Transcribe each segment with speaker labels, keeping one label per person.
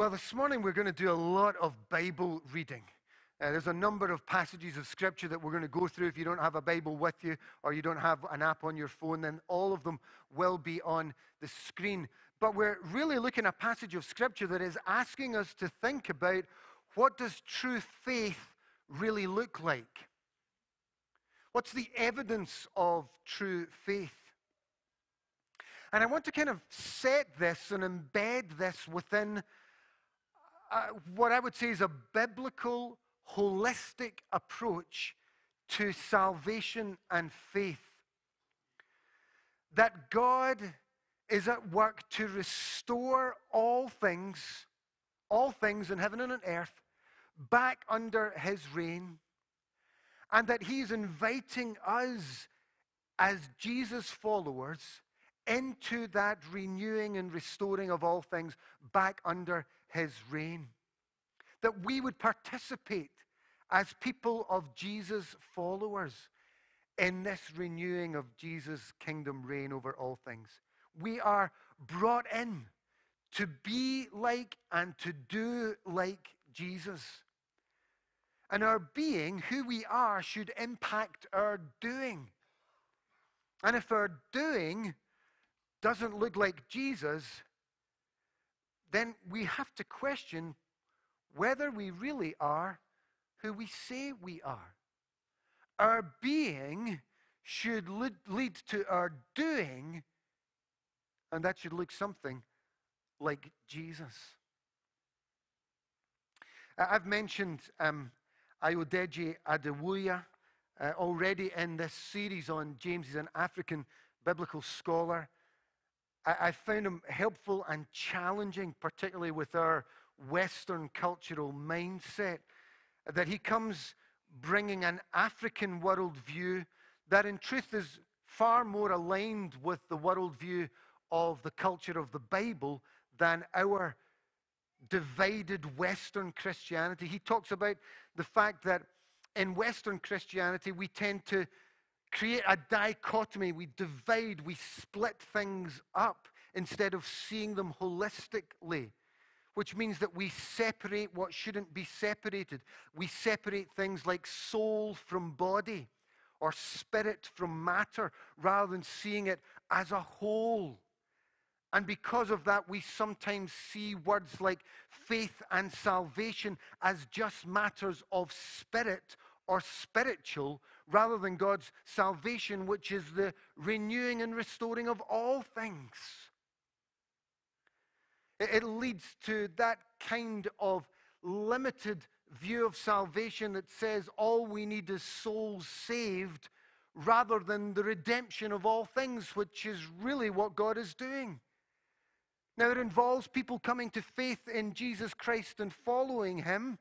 Speaker 1: Well, this morning we're going to do a lot of Bible reading. Uh, there's a number of passages of Scripture that we're going to go through. If you don't have a Bible with you or you don't have an app on your phone, then all of them will be on the screen. But we're really looking at a passage of Scripture that is asking us to think about what does true faith really look like? What's the evidence of true faith? And I want to kind of set this and embed this within uh, what I would say is a biblical, holistic approach to salvation and faith. That God is at work to restore all things, all things in heaven and on earth, back under his reign, and that he's inviting us as Jesus followers into that renewing and restoring of all things back under his reign. That we would participate as people of Jesus' followers in this renewing of Jesus' kingdom reign over all things. We are brought in to be like and to do like Jesus. And our being, who we are, should impact our doing. And if our doing doesn't look like Jesus, then we have to question whether we really are who we say we are. Our being should lead to our doing, and that should look something like Jesus. I've mentioned um, Ayodeji Adewuya uh, already in this series on James. He's an African biblical scholar. I, I found him helpful and challenging, particularly with our Western cultural mindset, that he comes bringing an African worldview that, in truth, is far more aligned with the worldview of the culture of the Bible than our divided Western Christianity. He talks about the fact that in Western Christianity, we tend to create a dichotomy. We divide, we split things up instead of seeing them holistically, which means that we separate what shouldn't be separated. We separate things like soul from body or spirit from matter rather than seeing it as a whole. And because of that, we sometimes see words like faith and salvation as just matters of spirit or spiritual rather than God's salvation, which is the renewing and restoring of all things. It leads to that kind of limited view of salvation that says all we need is souls saved rather than the redemption of all things, which is really what God is doing. Now, it involves people coming to faith in Jesus Christ and following Him.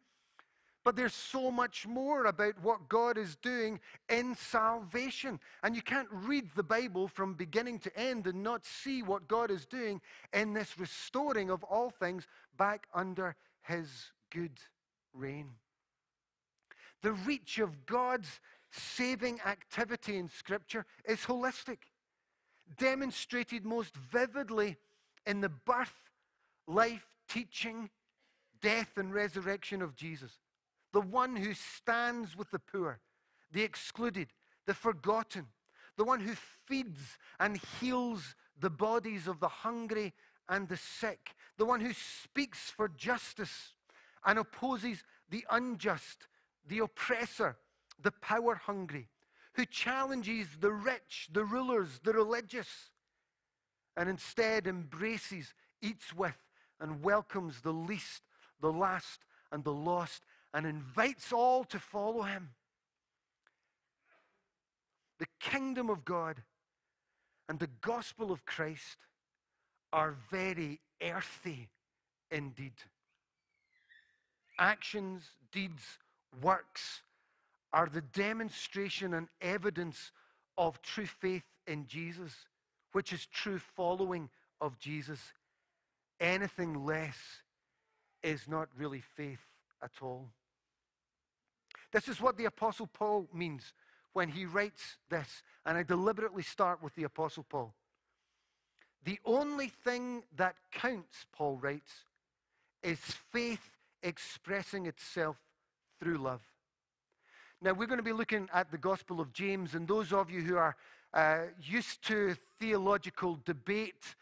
Speaker 1: But there's so much more about what God is doing in salvation. And you can't read the Bible from beginning to end and not see what God is doing in this restoring of all things back under his good reign. The reach of God's saving activity in Scripture is holistic, demonstrated most vividly in the birth, life, teaching, death, and resurrection of Jesus the one who stands with the poor, the excluded, the forgotten, the one who feeds and heals the bodies of the hungry and the sick, the one who speaks for justice and opposes the unjust, the oppressor, the power hungry, who challenges the rich, the rulers, the religious, and instead embraces, eats with, and welcomes the least, the last, and the lost and invites all to follow him. The kingdom of God and the gospel of Christ are very earthy indeed. Actions, deeds, works are the demonstration and evidence of true faith in Jesus, which is true following of Jesus. Anything less is not really faith at all. This is what the Apostle Paul means when he writes this. And I deliberately start with the Apostle Paul. The only thing that counts, Paul writes, is faith expressing itself through love. Now, we're going to be looking at the Gospel of James, and those of you who are uh, used to theological debate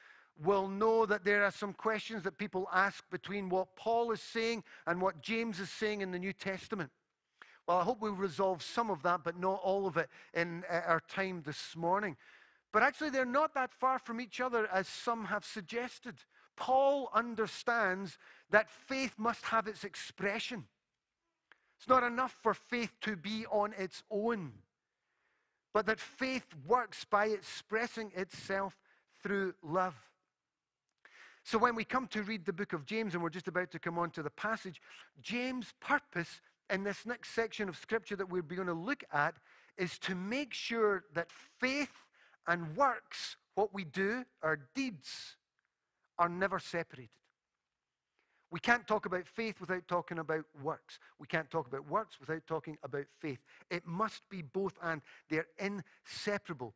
Speaker 1: will know that there are some questions that people ask between what Paul is saying and what James is saying in the New Testament. Well, I hope we resolve some of that, but not all of it in uh, our time this morning. But actually, they're not that far from each other as some have suggested. Paul understands that faith must have its expression. It's not enough for faith to be on its own, but that faith works by expressing itself through love. So when we come to read the book of James, and we're just about to come on to the passage, James' purpose in this next section of scripture that we're going to look at is to make sure that faith and works, what we do, our deeds, are never separated. We can't talk about faith without talking about works. We can't talk about works without talking about faith. It must be both and. They're inseparable.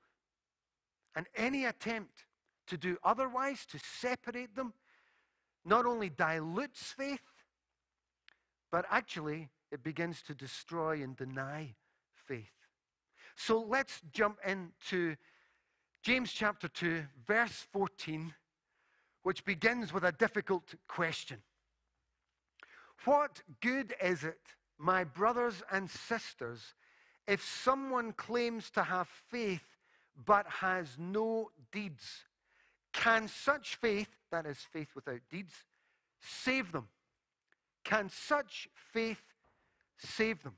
Speaker 1: And any attempt to do otherwise, to separate them, not only dilutes faith, but actually it begins to destroy and deny faith. So let's jump into James chapter 2, verse 14, which begins with a difficult question. What good is it, my brothers and sisters, if someone claims to have faith but has no deeds? Can such faith, that is faith without deeds, save them? Can such faith save them?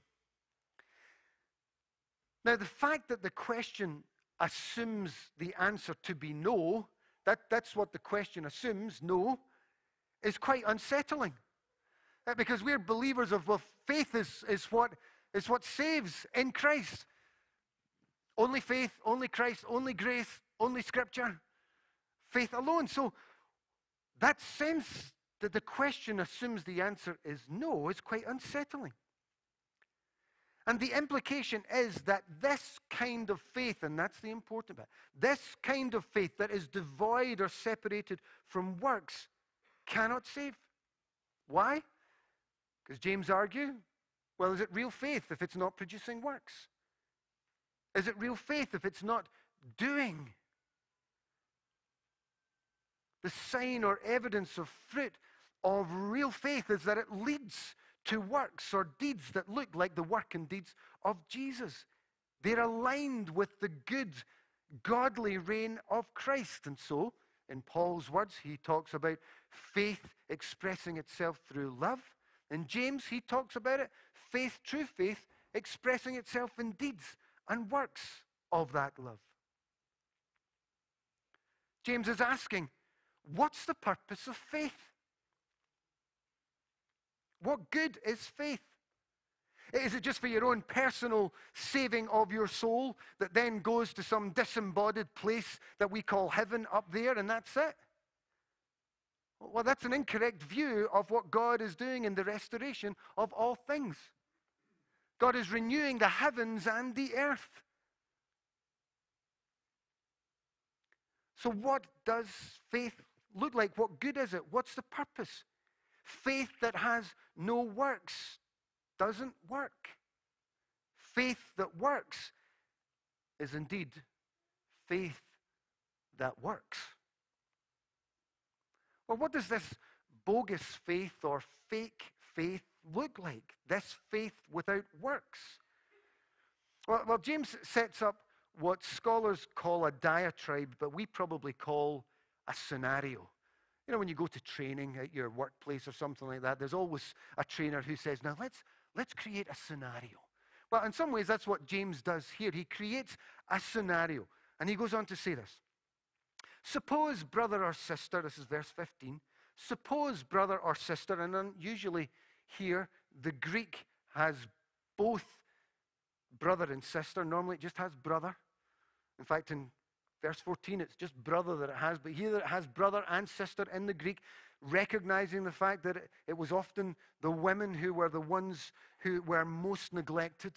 Speaker 1: Now, the fact that the question assumes the answer to be no, that, that's what the question assumes, no, is quite unsettling. Uh, because we're believers of, well, faith is, is, what, is what saves in Christ. Only faith, only Christ, only grace, only Scripture, faith alone. So that sense that the question assumes the answer is no is quite unsettling. And the implication is that this kind of faith, and that's the important bit, this kind of faith that is devoid or separated from works cannot save. Why? Because James argue, well, is it real faith if it's not producing works? Is it real faith if it's not doing? The sign or evidence of fruit of real faith is that it leads to works or deeds that look like the work and deeds of Jesus. They're aligned with the good, godly reign of Christ. And so, in Paul's words, he talks about faith expressing itself through love in James, he talks about it faith, true faith, expressing itself in deeds and works of that love. James is asking, what's the purpose of faith? What good is faith? Is it just for your own personal saving of your soul that then goes to some disembodied place that we call heaven up there and that's it? Well, that's an incorrect view of what God is doing in the restoration of all things. God is renewing the heavens and the earth. So, what does faith look like? What good is it? What's the purpose? Faith that has no works doesn't work. Faith that works is indeed faith that works. Well, what does this bogus faith or fake faith look like? This faith without works? Well, well, James sets up what scholars call a diatribe, but we probably call a scenario. You know, when you go to training at your workplace or something like that, there's always a trainer who says, Now let's, let's create a scenario. Well, in some ways, that's what James does here. He creates a scenario. And he goes on to say this Suppose, brother or sister, this is verse 15, suppose, brother or sister, and usually here the Greek has both brother and sister. Normally it just has brother. In fact, in verse 14, it's just brother that it has, but here it has brother and sister in the Greek, recognizing the fact that it, was often the women who were the ones who were most neglected,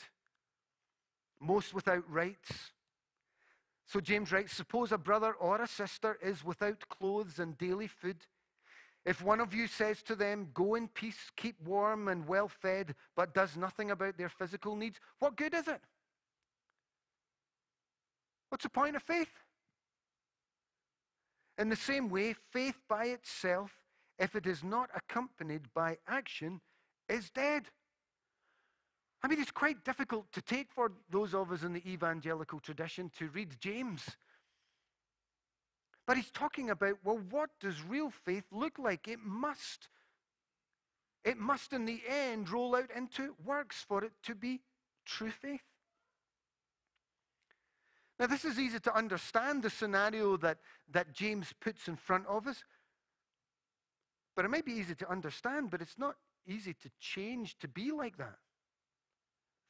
Speaker 1: most without rights. So James writes Suppose a brother or a sister is without clothes and daily food. If one of you says to them, Go in peace, keep warm and well fed, but does nothing about their physical needs, what good is it? What's the point of faith? In the same way, faith by itself, if it is not accompanied by action, is dead. I mean, it's quite difficult to take for those of us in the evangelical tradition to read James but he's talking about, well, what does real faith look like? It must. It must, in the end, roll out into works for it to be true faith. Now, this is easy to understand, the scenario that, that James puts in front of us. But it might be easy to understand, but it's not easy to change to be like that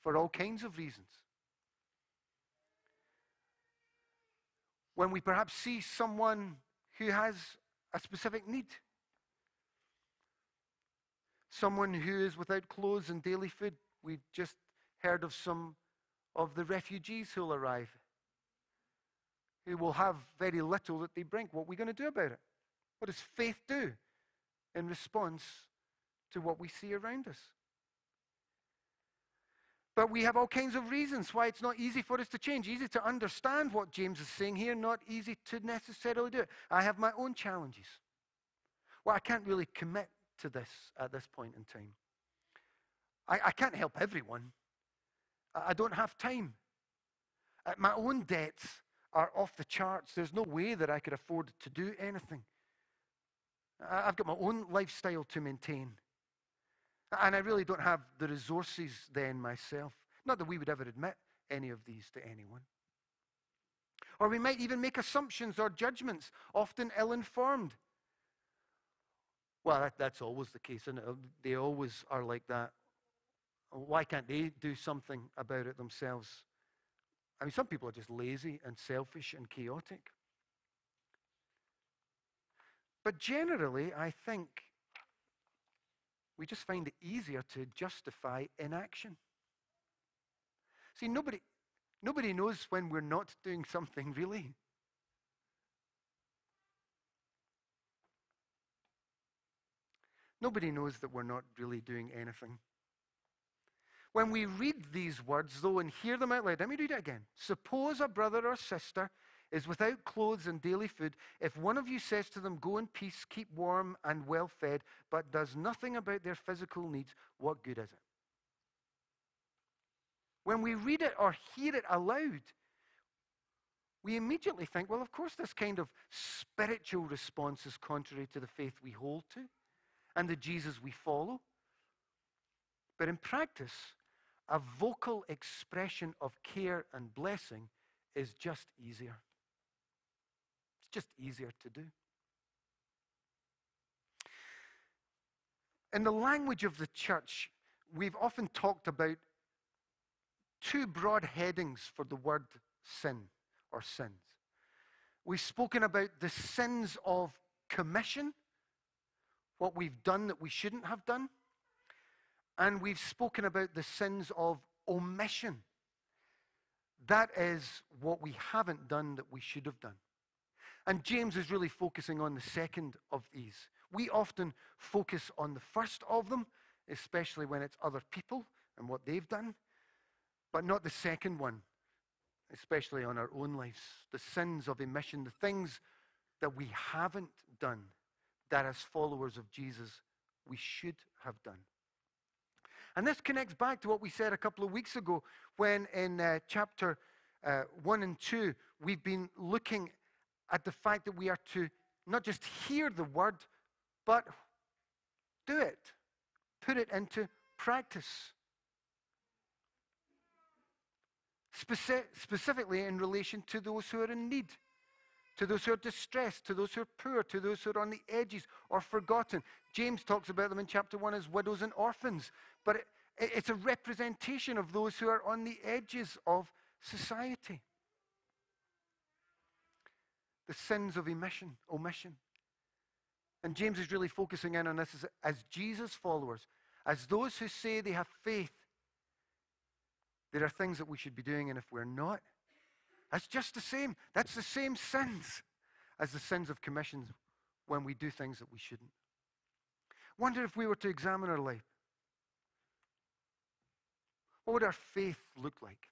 Speaker 1: for all kinds of reasons. when we perhaps see someone who has a specific need. Someone who is without clothes and daily food. We just heard of some of the refugees who'll arrive, who will have very little that they bring. What are we going to do about it? What does faith do in response to what we see around us? But we have all kinds of reasons why it's not easy for us to change. Easy to understand what James is saying here, not easy to necessarily do it. I have my own challenges. Well, I can't really commit to this at this point in time. I, I can't help everyone. I, I don't have time. At my own debts are off the charts. There's no way that I could afford to do anything. I've got my own lifestyle to maintain. And I really don't have the resources then myself. Not that we would ever admit any of these to anyone. Or we might even make assumptions or judgments, often ill informed. Well, that, that's always the case, and um, they always are like that. Why can't they do something about it themselves? I mean, some people are just lazy and selfish and chaotic. But generally, I think we just find it easier to justify inaction. See, nobody, nobody knows when we're not doing something, really. Nobody knows that we're not really doing anything. When we read these words, though, and hear them out loud, let me read it again. Suppose a brother or sister is without clothes and daily food, if one of you says to them, Go in peace, keep warm and well fed, but does nothing about their physical needs, what good is it? When we read it or hear it aloud, we immediately think, well, of course, this kind of spiritual response is contrary to the faith we hold to and the Jesus we follow. But in practice, a vocal expression of care and blessing is just easier It's just easier to do. In the language of the church, we've often talked about two broad headings for the word sin or sins. We've spoken about the sins of commission, what we've done that we shouldn't have done, and we've spoken about the sins of omission. That is what we haven't done that we should have done. And James is really focusing on the second of these. We often focus on the first of them, especially when it's other people and what they've done, but not the second one, especially on our own lives. The sins of omission, the things that we haven't done that as followers of Jesus we should have done. And this connects back to what we said a couple of weeks ago when in uh, chapter uh, 1 and 2 we've been looking at the fact that we are to not just hear the word, but do it, put it into practice. Speci- specifically in relation to those who are in need, to those who are distressed, to those who are poor, to those who are on the edges or forgotten. James talks about them in chapter 1 as widows and orphans, but it, it's a representation of those who are on the edges of society the sins of omission, omission. And James is really focusing in on this as, as Jesus followers, as those who say they have faith. There are things that we should be doing, and if we're not, that's just the same. That's the same sins as the sins of commissions when we do things that we shouldn't. Wonder if we were to examine our life. What would our faith look like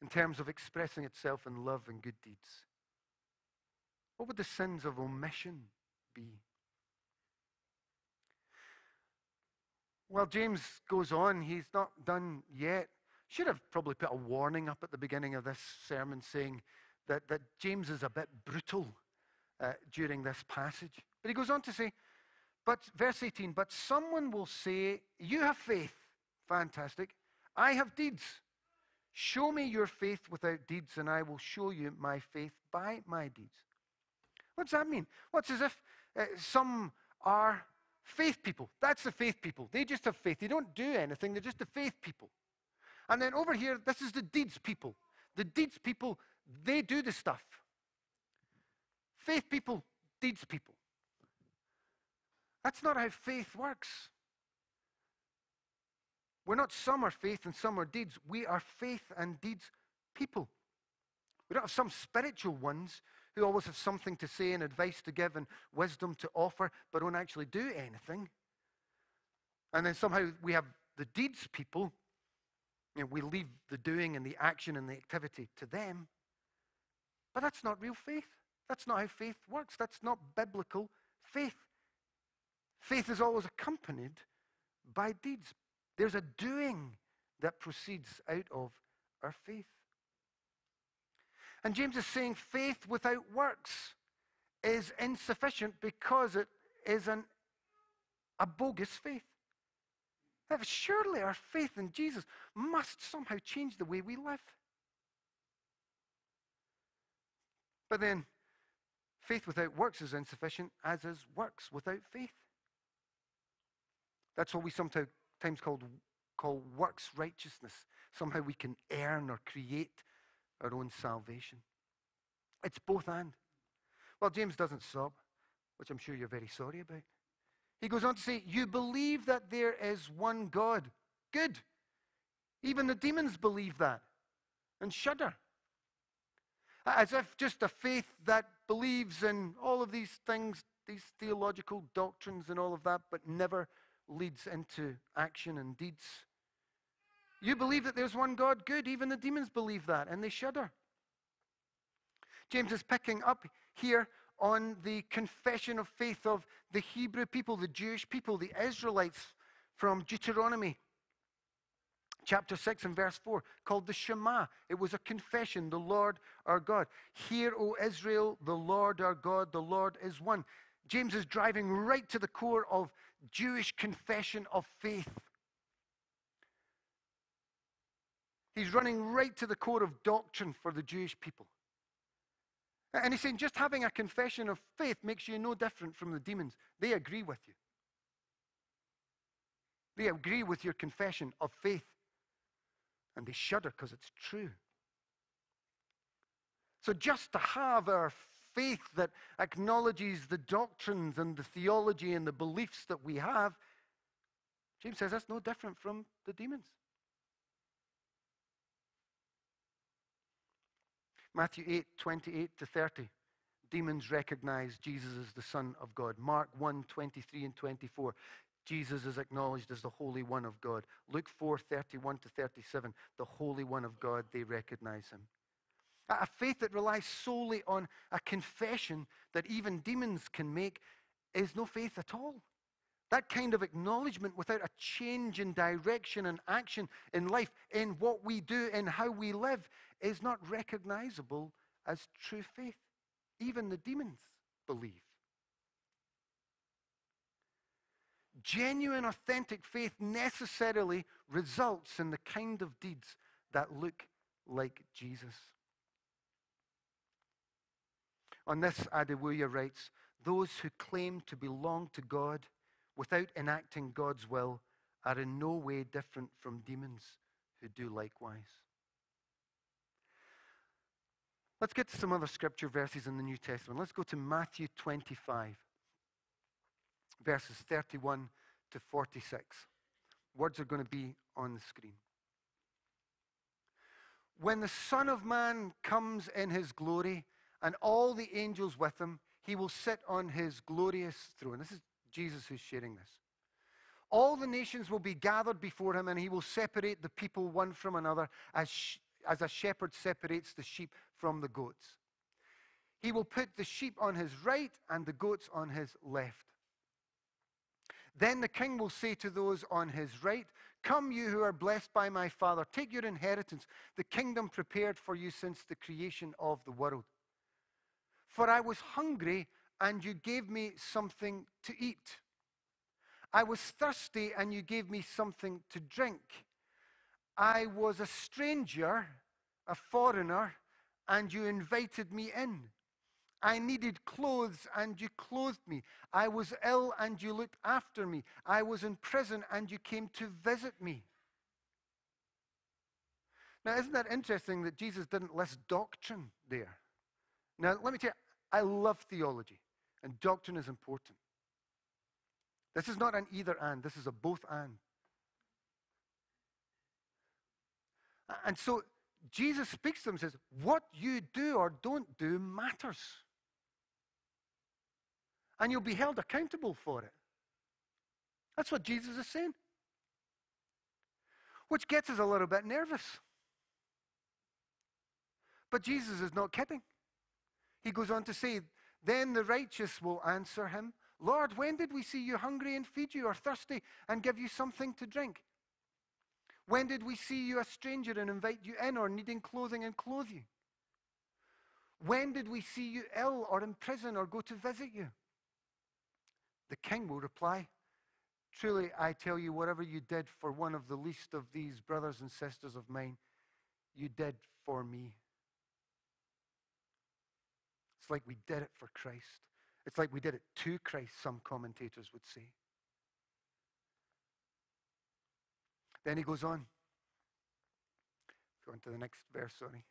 Speaker 1: in terms of expressing itself in love and good deeds? What would the sins of omission be? Well, James goes on. He's not done yet. Should have probably put a warning up at the beginning of this sermon saying that, that James is a bit brutal uh, during this passage. But he goes on to say, but verse 18, but someone will say, You have faith. Fantastic. I have deeds. Show me your faith without deeds, and I will show you my faith by my deeds. What does that mean? What's as if uh, some are faith people. That's the faith people. They just have faith. They don't do anything, they're just the faith people. And then over here, this is the deeds people. The deeds people, they do the stuff. Faith people, deeds people. That's not how faith works. We're not some are faith and some are deeds. We are faith and deeds people. We don't have some spiritual ones who always have something to say and advice to give and wisdom to offer, but don't actually do anything. And then somehow we have the deeds people. You know, we leave the doing and the action and the activity to them. But that's not real faith. That's not how faith works. That's not biblical faith. Faith is always accompanied by deeds. There's a doing that proceeds out of our faith. And James is saying faith without works is insufficient because it is an, a bogus faith. That surely our faith in Jesus must somehow change the way we live. But then, faith without works is insufficient, as is works without faith. That's what we sometimes call, call works righteousness. Somehow we can earn or create our own salvation. It's both and. Well, James doesn't stop, which I'm sure you're very sorry about. He goes on to say, You believe that there is one God. Good. Even the demons believe that and shudder. As if just a faith that believes in all of these things, these theological doctrines and all of that, but never leads into action and deeds. You believe that there's one God, good. Even the demons believe that, and they shudder. James is picking up here on the confession of faith of the Hebrew people, the Jewish people, the Israelites from Deuteronomy chapter 6 and verse 4, called the Shema. It was a confession, the Lord our God. Hear, O Israel, the Lord our God, the Lord is one. James is driving right to the core of Jewish confession of faith. He's running right to the core of doctrine for the Jewish people. And he's saying just having a confession of faith makes you no different from the demons. They agree with you. They agree with your confession of faith. And they shudder because it's true. So just to have our faith that acknowledges the doctrines and the theology and the beliefs that we have, James says that's no different from the demons. Matthew 8, 28 to 30. Demons recognize Jesus as the Son of God. Mark 1, 23 and 24. Jesus is acknowledged as the Holy One of God. Luke 4, 31 to 37. The Holy One of God, they recognize him. A faith that relies solely on a confession that even demons can make is no faith at all. That kind of acknowledgement without a change in direction and action in life, in what we do, in how we live, is not recognizable as true faith. Even the demons believe. Genuine, authentic faith necessarily results in the kind of deeds that look like Jesus. On this, Adewuya writes Those who claim to belong to God without enacting God's will are in no way different from demons who do likewise. Let's get to some other scripture verses in the New Testament. Let's go to Matthew 25, verses 31 to 46. Words are going to be on the screen. When the Son of Man comes in his glory and all the angels with him, he will sit on his glorious throne. This is Jesus is sharing this. All the nations will be gathered before him, and he will separate the people one from another as, sh- as a shepherd separates the sheep from the goats. He will put the sheep on his right and the goats on his left. Then the king will say to those on his right, Come, you who are blessed by my Father, take your inheritance, the kingdom prepared for you since the creation of the world. For I was hungry, and you gave me something to eat. I was thirsty, and you gave me something to drink. I was a stranger, a foreigner, and you invited me in. I needed clothes and you clothed me. I was ill and you looked after me. I was in prison and you came to visit me. Now, isn't that interesting that Jesus didn't list doctrine there? Now, let me tell you, I love theology, and doctrine is important. This is not an either and, this is a both and. And so Jesus speaks to them and says, What you do or don't do matters and you'll be held accountable for it. That's what Jesus is saying. Which gets us a little bit nervous. But Jesus is not kidding. He goes on to say, Then the righteous will answer him, Lord, when did we see you hungry and feed you, or thirsty and give you something to drink? When did we see you a stranger and invite you in, or needing clothing and clothe you? When did we see you ill or in prison or go to visit you? The king will reply, Truly, I tell you, whatever you did for one of the least of these brothers and sisters of mine, you did for me. Like we did it for Christ. It's like we did it to Christ, some commentators would say. Then he goes on. Go on to the next verse, sorry.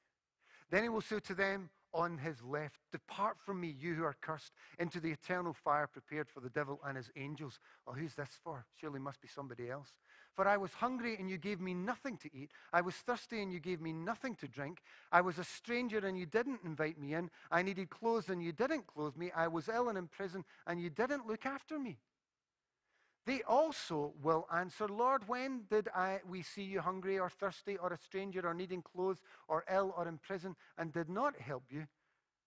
Speaker 1: Then he will say to them, on his left. Depart from me, you who are cursed, into the eternal fire prepared for the devil and his angels. Oh, who's this for? Surely must be somebody else. For I was hungry and you gave me nothing to eat. I was thirsty and you gave me nothing to drink. I was a stranger and you didn't invite me in. I needed clothes and you didn't clothe me. I was ill and in prison and you didn't look after me. They also will answer, Lord, when did I, we see you hungry or thirsty or a stranger or needing clothes or ill or in prison and did not help you?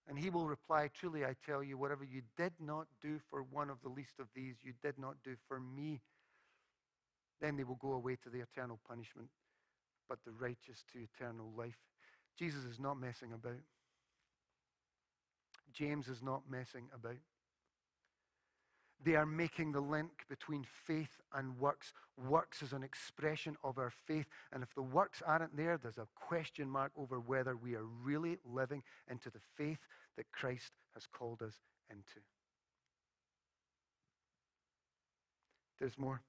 Speaker 1: And he will reply, Truly I tell you, whatever you did not do for one of the least of these, you did not do for me. Then they will go away to the eternal punishment, but the righteous to eternal life. Jesus is not messing about. James is not messing about. They are making the link between faith and works. Works is an expression of our faith. And if the works aren't there, there's a question mark over whether we are really living into the faith that Christ has called us into. There's more.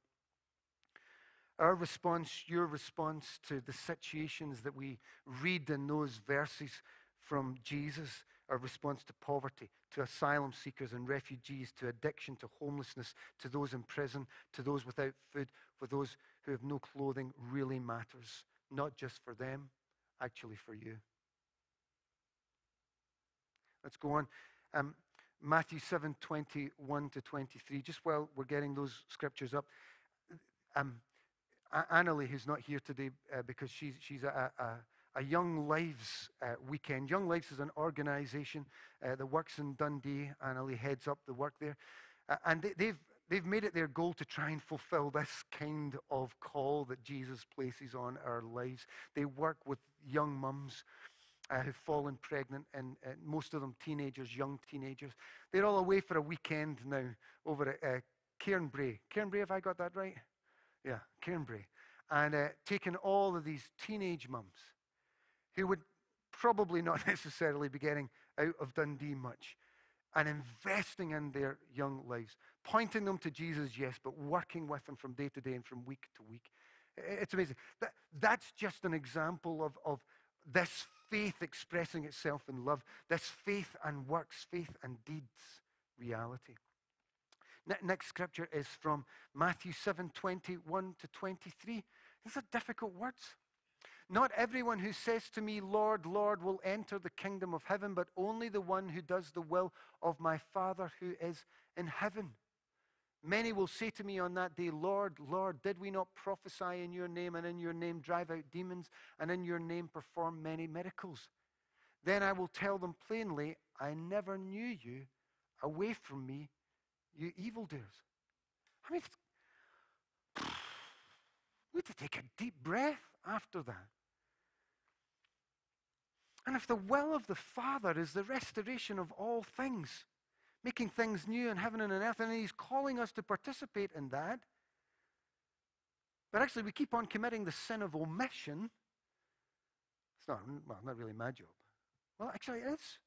Speaker 1: Our response, your response to the situations that we read in those verses from Jesus our response to poverty, to asylum seekers and refugees, to addiction, to homelessness, to those in prison, to those without food, for those who have no clothing really matters, not just for them, actually for you. Let's go on. Um, Matthew 7 21 to 23. Just while we're getting those scriptures up, um, Annalie, who's not here today uh, because she's, she's a, a a Young Lives uh, weekend. Young Lives is an organization uh, that works in Dundee. Annalie heads up the work there. And they, they've, they've made it their goal to try and fulfill this kind of call that Jesus places on our lives. They work with young mums. Uh, who've fallen pregnant, and uh, most of them teenagers, young teenagers. They're all away for a weekend now over at uh, Cairnbray. Cairnbray, have I got that right? Yeah, Cairnbray. And uh, taking all of these teenage mums who would probably not necessarily be getting out of Dundee much, and investing in their young lives, pointing them to Jesus, yes, but working with them from day to day and from week to week. It's amazing. That, that's just an example of, of this faith expressing itself in love, this faith and works, faith and deeds reality. Next scripture is from Matthew 7 21 to 23. These are difficult words. Not everyone who says to me, Lord, Lord, will enter the kingdom of heaven, but only the one who does the will of my Father who is in heaven. Many will say to me on that day, Lord, Lord, did we not prophesy in your name and in your name drive out demons and in your name perform many miracles? Then I will tell them plainly, I never knew you. Away from me, you evildoers. I mean, we have to take a deep breath after that. And if the will of the Father is the restoration of all things, making things new in heaven and on earth, and He's calling us to participate in that, but actually we keep on committing the sin of omission, it's not, well, not really my job. Well, actually, it is.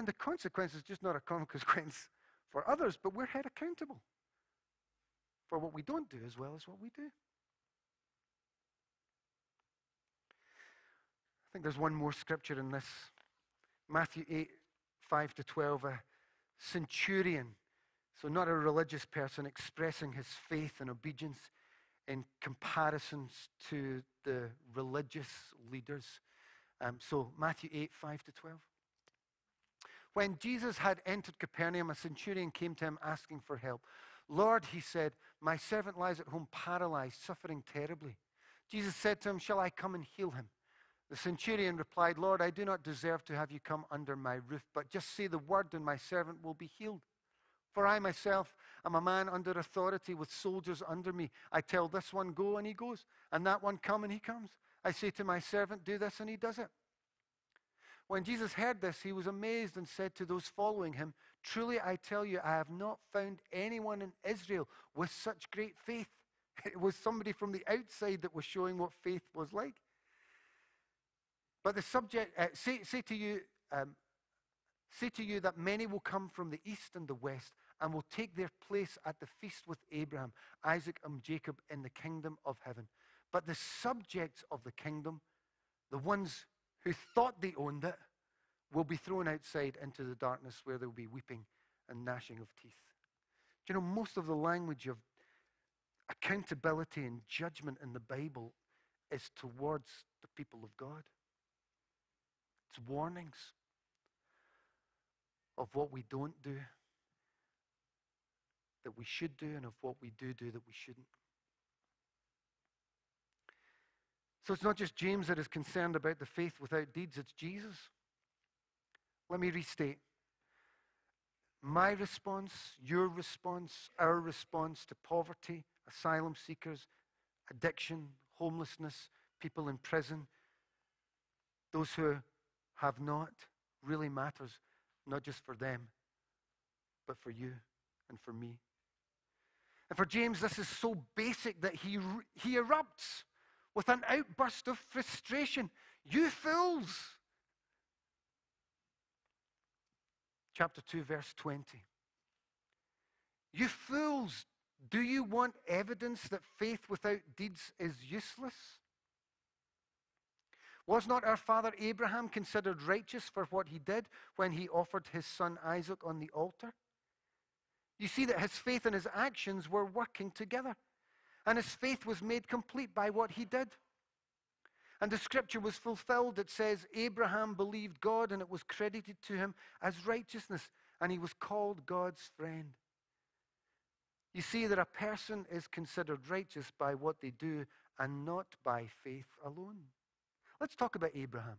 Speaker 1: Then the consequence is just not a consequence for others, but we're held accountable for what we don't do as well as what we do. I think there's one more scripture in this. Matthew 8, 5 to 12. A centurion, so not a religious person, expressing his faith and obedience in comparisons to the religious leaders. Um, so, Matthew 8, 5 to 12. When Jesus had entered Capernaum, a centurion came to him asking for help. Lord, he said, my servant lies at home paralyzed, suffering terribly. Jesus said to him, Shall I come and heal him? The centurion replied, Lord, I do not deserve to have you come under my roof, but just say the word, and my servant will be healed. For I myself am a man under authority with soldiers under me. I tell this one, Go, and he goes, and that one, Come, and he comes. I say to my servant, Do this, and he does it. When Jesus heard this, he was amazed and said to those following him, Truly I tell you, I have not found anyone in Israel with such great faith. It was somebody from the outside that was showing what faith was like. But the subject, uh, say, say, to you, um, say to you that many will come from the east and the west and will take their place at the feast with Abraham, Isaac, and Jacob in the kingdom of heaven. But the subjects of the kingdom, the ones who thought they owned it, will be thrown outside into the darkness where there will be weeping and gnashing of teeth. Do you know, most of the language of accountability and judgment in the Bible is towards the people of God. It's warnings of what we don't do, that we should do, and of what we do do that we shouldn't. So it's not just James that is concerned about the faith without deeds, it's Jesus. Let me restate. My response, your response, our response to poverty, asylum seekers, addiction, homelessness, people in prison, those who have not really matters, not just for them, but for you and for me. And for James, this is so basic that he, he erupts with an outburst of frustration. You fools! Chapter 2, verse 20. You fools, do you want evidence that faith without deeds is useless? Was not our father Abraham considered righteous for what he did when he offered his son Isaac on the altar? You see that his faith and his actions were working together, and his faith was made complete by what he did. And the scripture was fulfilled. It says, Abraham believed God, and it was credited to him as righteousness, and he was called God's friend. You see that a person is considered righteous by what they do and not by faith alone. Let's talk about Abraham.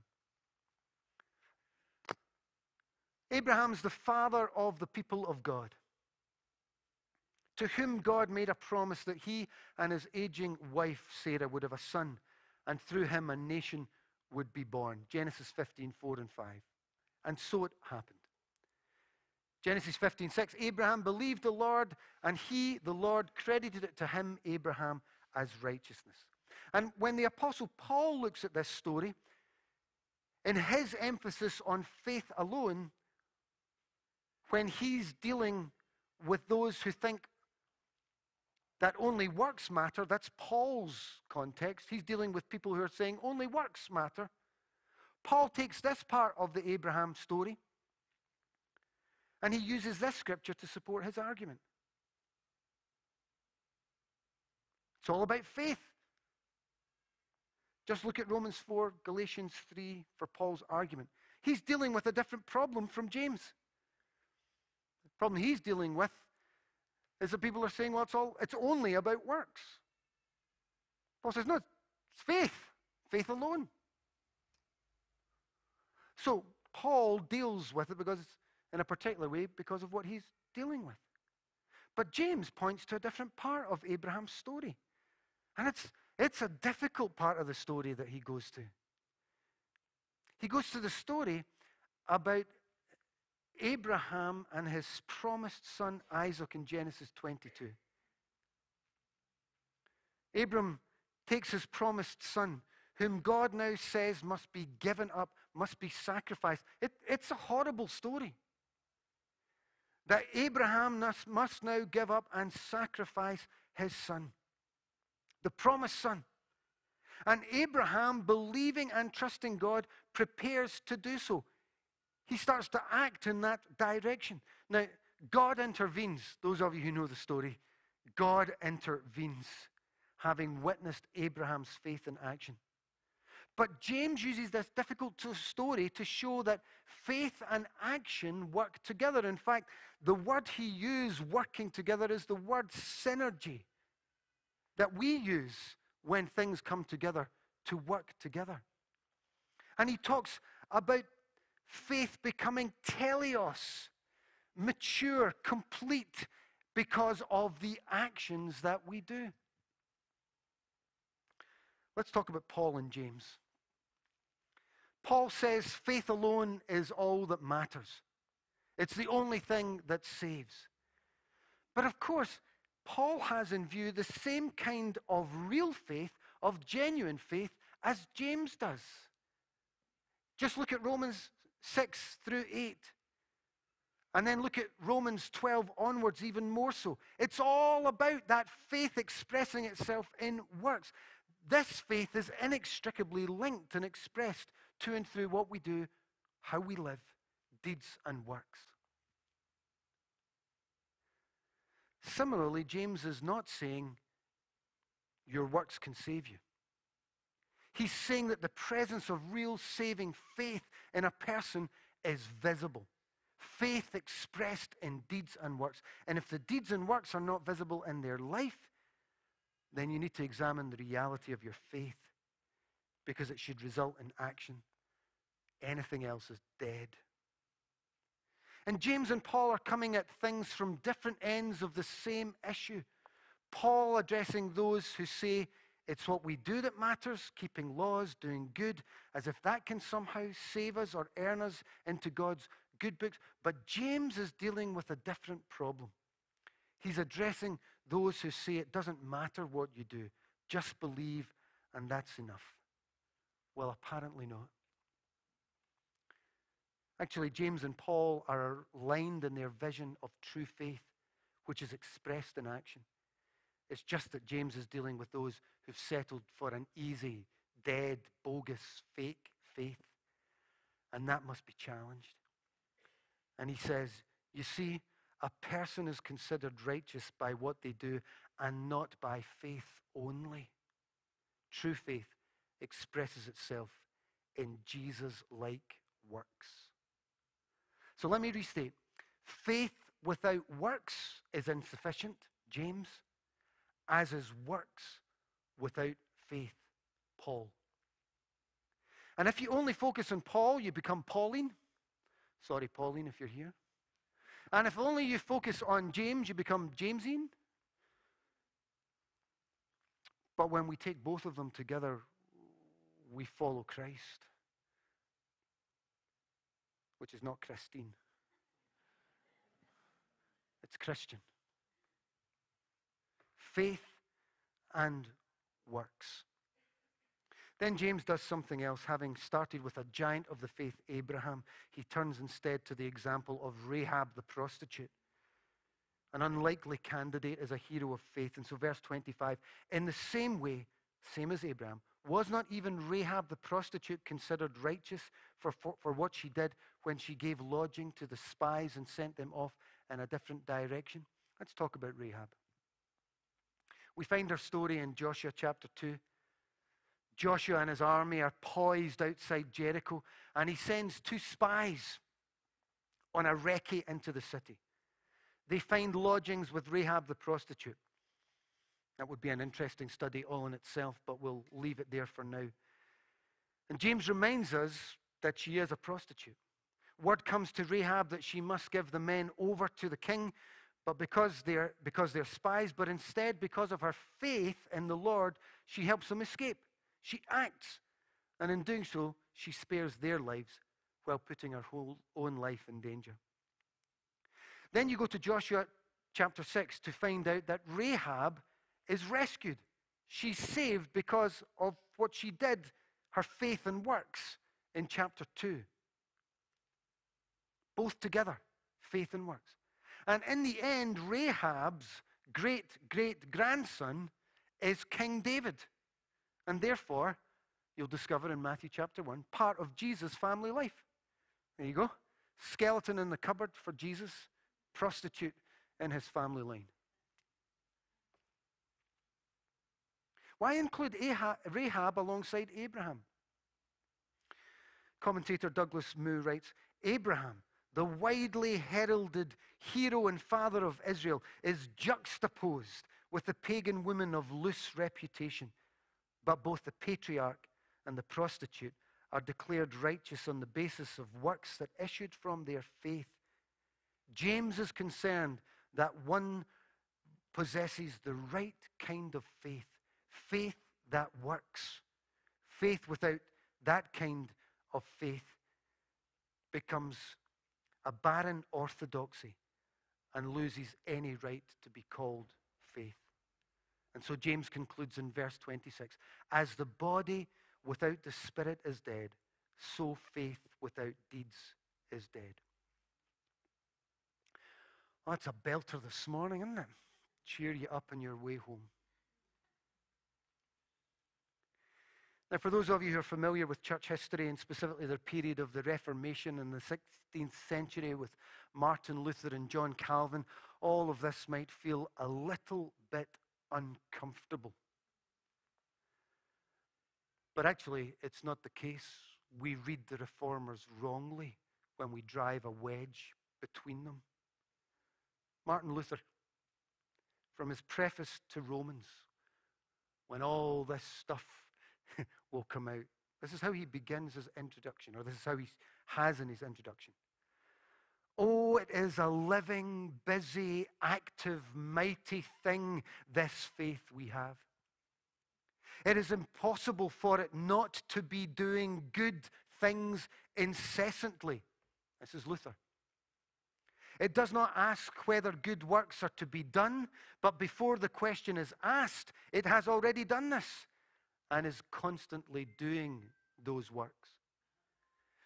Speaker 1: Abraham's the father of the people of God, to whom God made a promise that he and his aging wife, Sarah, would have a son, and through him a nation would be born. Genesis 15, 4 and 5. And so it happened. Genesis 15, 6. Abraham believed the Lord, and he, the Lord, credited it to him, Abraham, as righteousness. And when the Apostle Paul looks at this story, in his emphasis on faith alone, when he's dealing with those who think that only works matter, that's Paul's context. He's dealing with people who are saying only works matter. Paul takes this part of the Abraham story and he uses this scripture to support his argument. It's all about faith. Just look at Romans 4, Galatians 3 for Paul's argument. He's dealing with a different problem from James. The problem he's dealing with is that people are saying, well, it's, all, it's only about works. Paul says, no, it's faith, faith alone. So Paul deals with it because in a particular way because of what he's dealing with. But James points to a different part of Abraham's story. And it's, it's a difficult part of the story that he goes to. He goes to the story about Abraham and his promised son Isaac in Genesis 22. Abram takes his promised son, whom God now says must be given up, must be sacrificed. It, it's a horrible story. That Abraham must, must now give up and sacrifice his son, the promised son. And Abraham, believing and trusting God, prepares to do so. He starts to act in that direction. Now, God intervenes. Those of you who know the story, God intervenes, having witnessed Abraham's faith in action. But James uses this difficult story to show that faith and action work together. In fact, the word he used, working together, is the word synergy that we use when things come together to work together. And he talks about faith becoming teleos, mature, complete, because of the actions that we do. Let's talk about Paul and James. Paul says faith alone is all that matters. It's the only thing that saves. But of course, Paul has in view the same kind of real faith, of genuine faith, as James does. Just look at Romans 6 through 8. And then look at Romans 12 onwards, even more so. It's all about that faith expressing itself in works. This faith is inextricably linked and expressed to and through what we do, how we live, deeds and works. Similarly, James is not saying your works can save you. He's saying that the presence of real saving faith in a person is visible. Faith expressed in deeds and works. And if the deeds and works are not visible in their life, then you need to examine the reality of your faith because it should result in action. Anything else is dead. And James and Paul are coming at things from different ends of the same issue. Paul addressing those who say it's what we do that matters, keeping laws, doing good, as if that can somehow save us or earn us into God's good books. But James is dealing with a different problem. He's addressing those who say it doesn't matter what you do, just believe and that's enough. Well, apparently not. Actually, James and Paul are aligned in their vision of true faith, which is expressed in action. It's just that James is dealing with those who've settled for an easy, dead, bogus, fake faith. And that must be challenged. And he says, You see, a person is considered righteous by what they do and not by faith only. True faith expresses itself in Jesus like works. So let me restate faith without works is insufficient, James, as is works without faith, Paul. And if you only focus on Paul, you become Pauline. Sorry, Pauline, if you're here. And if only you focus on James, you become Jamesine. But when we take both of them together, we follow Christ which is not Christine. It's Christian. Faith and works. Then James does something else. Having started with a giant of the faith, Abraham, he turns instead to the example of Rahab the prostitute, an unlikely candidate as a hero of faith. And so, verse 25, in the same way, same as Abraham, was not even Rahab the prostitute considered righteous for, for, for, what she did when she gave lodging to the spies and sent them off in a different direction? Let's talk about Rahab. We find her story in Joshua chapter 2. Joshua and his army are poised outside Jericho, and he sends two spies on a recce into the city. they find lodgings with Rahab the prostitute. That would be an interesting study all in itself, but we'll leave it there for now. And James reminds us that she is a prostitute. Word comes to Rahab that she must give the men over to the king, but because they're, because they're spies, but instead, because of her faith in the Lord, she helps them escape. She acts, and in doing so, she spares their lives while putting her whole own life in danger. Then you go to Joshua chapter 6 to find out that Rahab is rescued. She's saved because of what she did, her faith and works in chapter 2. Both together, faith and works. And in the end, Rahab's great great grandson is King David. And therefore, you'll discover in Matthew chapter 1, part of Jesus' family life. There you go. Skeleton in the cupboard for Jesus, prostitute in his family line. Why include Rahab alongside Abraham? Commentator Douglas Moo writes Abraham, the widely heralded hero and father of Israel, is juxtaposed with the pagan woman of loose reputation. But both the patriarch and the prostitute are declared righteous on the basis of works that issued from their faith. James is concerned that one possesses the right kind of faith faith that works. Faith without that kind of faith becomes a barren orthodoxy and loses any right to be called faith. And so James concludes in verse 26 As the body without the spirit is dead, so faith without deeds is dead. Oh, that's a belter this morning, isn't it? Cheer you up on your way home. Now, for those of you who are familiar with church history and specifically the period of the Reformation in the 16th century with Martin Luther and John Calvin, all of this might feel a little bit uncomfortable. But actually, it's not the case. We read the reformers wrongly when we drive a wedge between them. Martin Luther, from his preface to Romans, when all this stuff will come out. This is how he begins his introduction, or this is how he has in his introduction. Oh, it is a living, busy, active, mighty thing, this faith we have. It is impossible for it not to be doing good things incessantly. This is Luther. It does not ask whether good works are to be done, but before the question is asked, it has already done this and is constantly doing those works.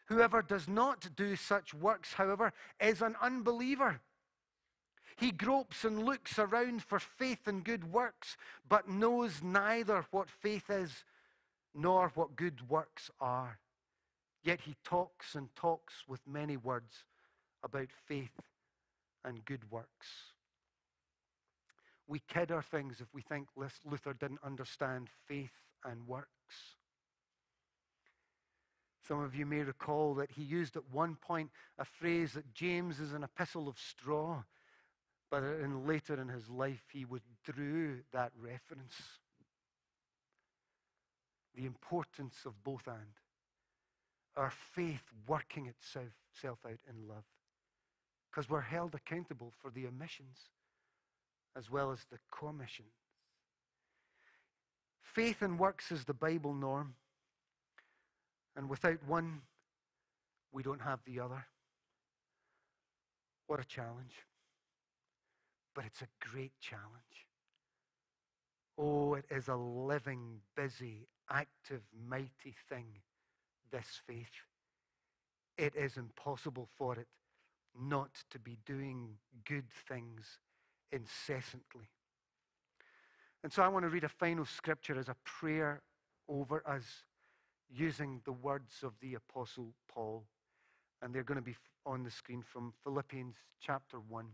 Speaker 1: Whoever does not do such works, however, is an unbeliever. He gropes and looks around for faith and good works, but knows neither what faith is nor what good works are. Yet he talks and talks with many words about faith and good works. We kid our things if we think Luther didn't understand faith and works. Some of you may recall that he used at one point a phrase that James is an epistle of straw, but in, later in his life he withdrew that reference. The importance of both and. Our faith working itself out in love. Because we're held accountable for the omissions as well as the commissions. Faith and works is the Bible norm. And without one, we don't have the other. What a challenge. But it's a great challenge. Oh, it is a living, busy, active, mighty thing, this faith. It is impossible for it not to be doing good things incessantly. And so I want to read a final scripture as a prayer over us using the words of the Apostle Paul. And they're going to be on the screen from Philippians chapter 1,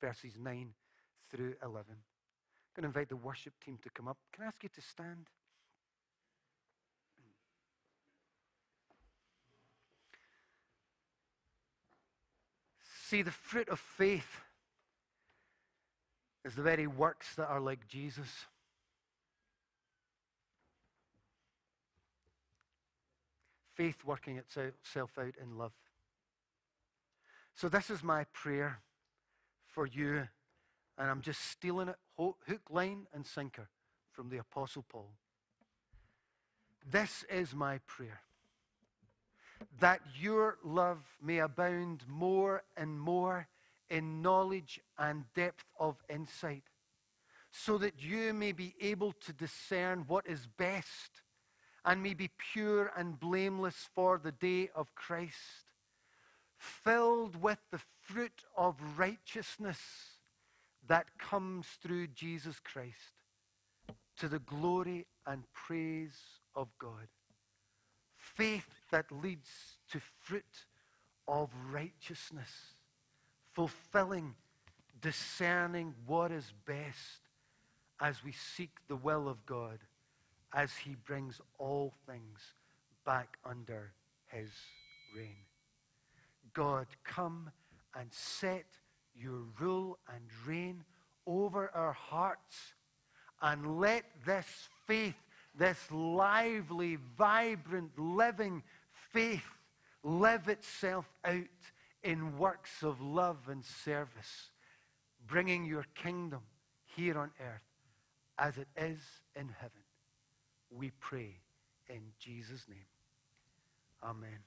Speaker 1: verses 9 through 11. I'm going to invite the worship team to come up. Can I ask you to stand? See, the fruit of faith is the very works that are like Jesus. Faith working itself out in love. So, this is my prayer for you, and I'm just stealing it hook, line, and sinker from the Apostle Paul. This is my prayer that your love may abound more and more in knowledge and depth of insight, so that you may be able to discern what is best and may be pure and blameless for the day of Christ, filled with the fruit of righteousness that comes through Jesus Christ, to the glory and praise of God. Faith that leads to fruit of righteousness, fulfilling, discerning what is best as we seek the will of God, as He brings all things back under His reign. God, come and set your rule and reign over our hearts, and let this faith this lively, vibrant, living faith live itself out in works of love and service, bringing your kingdom here on earth as it is in heaven. We pray in Jesus' name. Amen.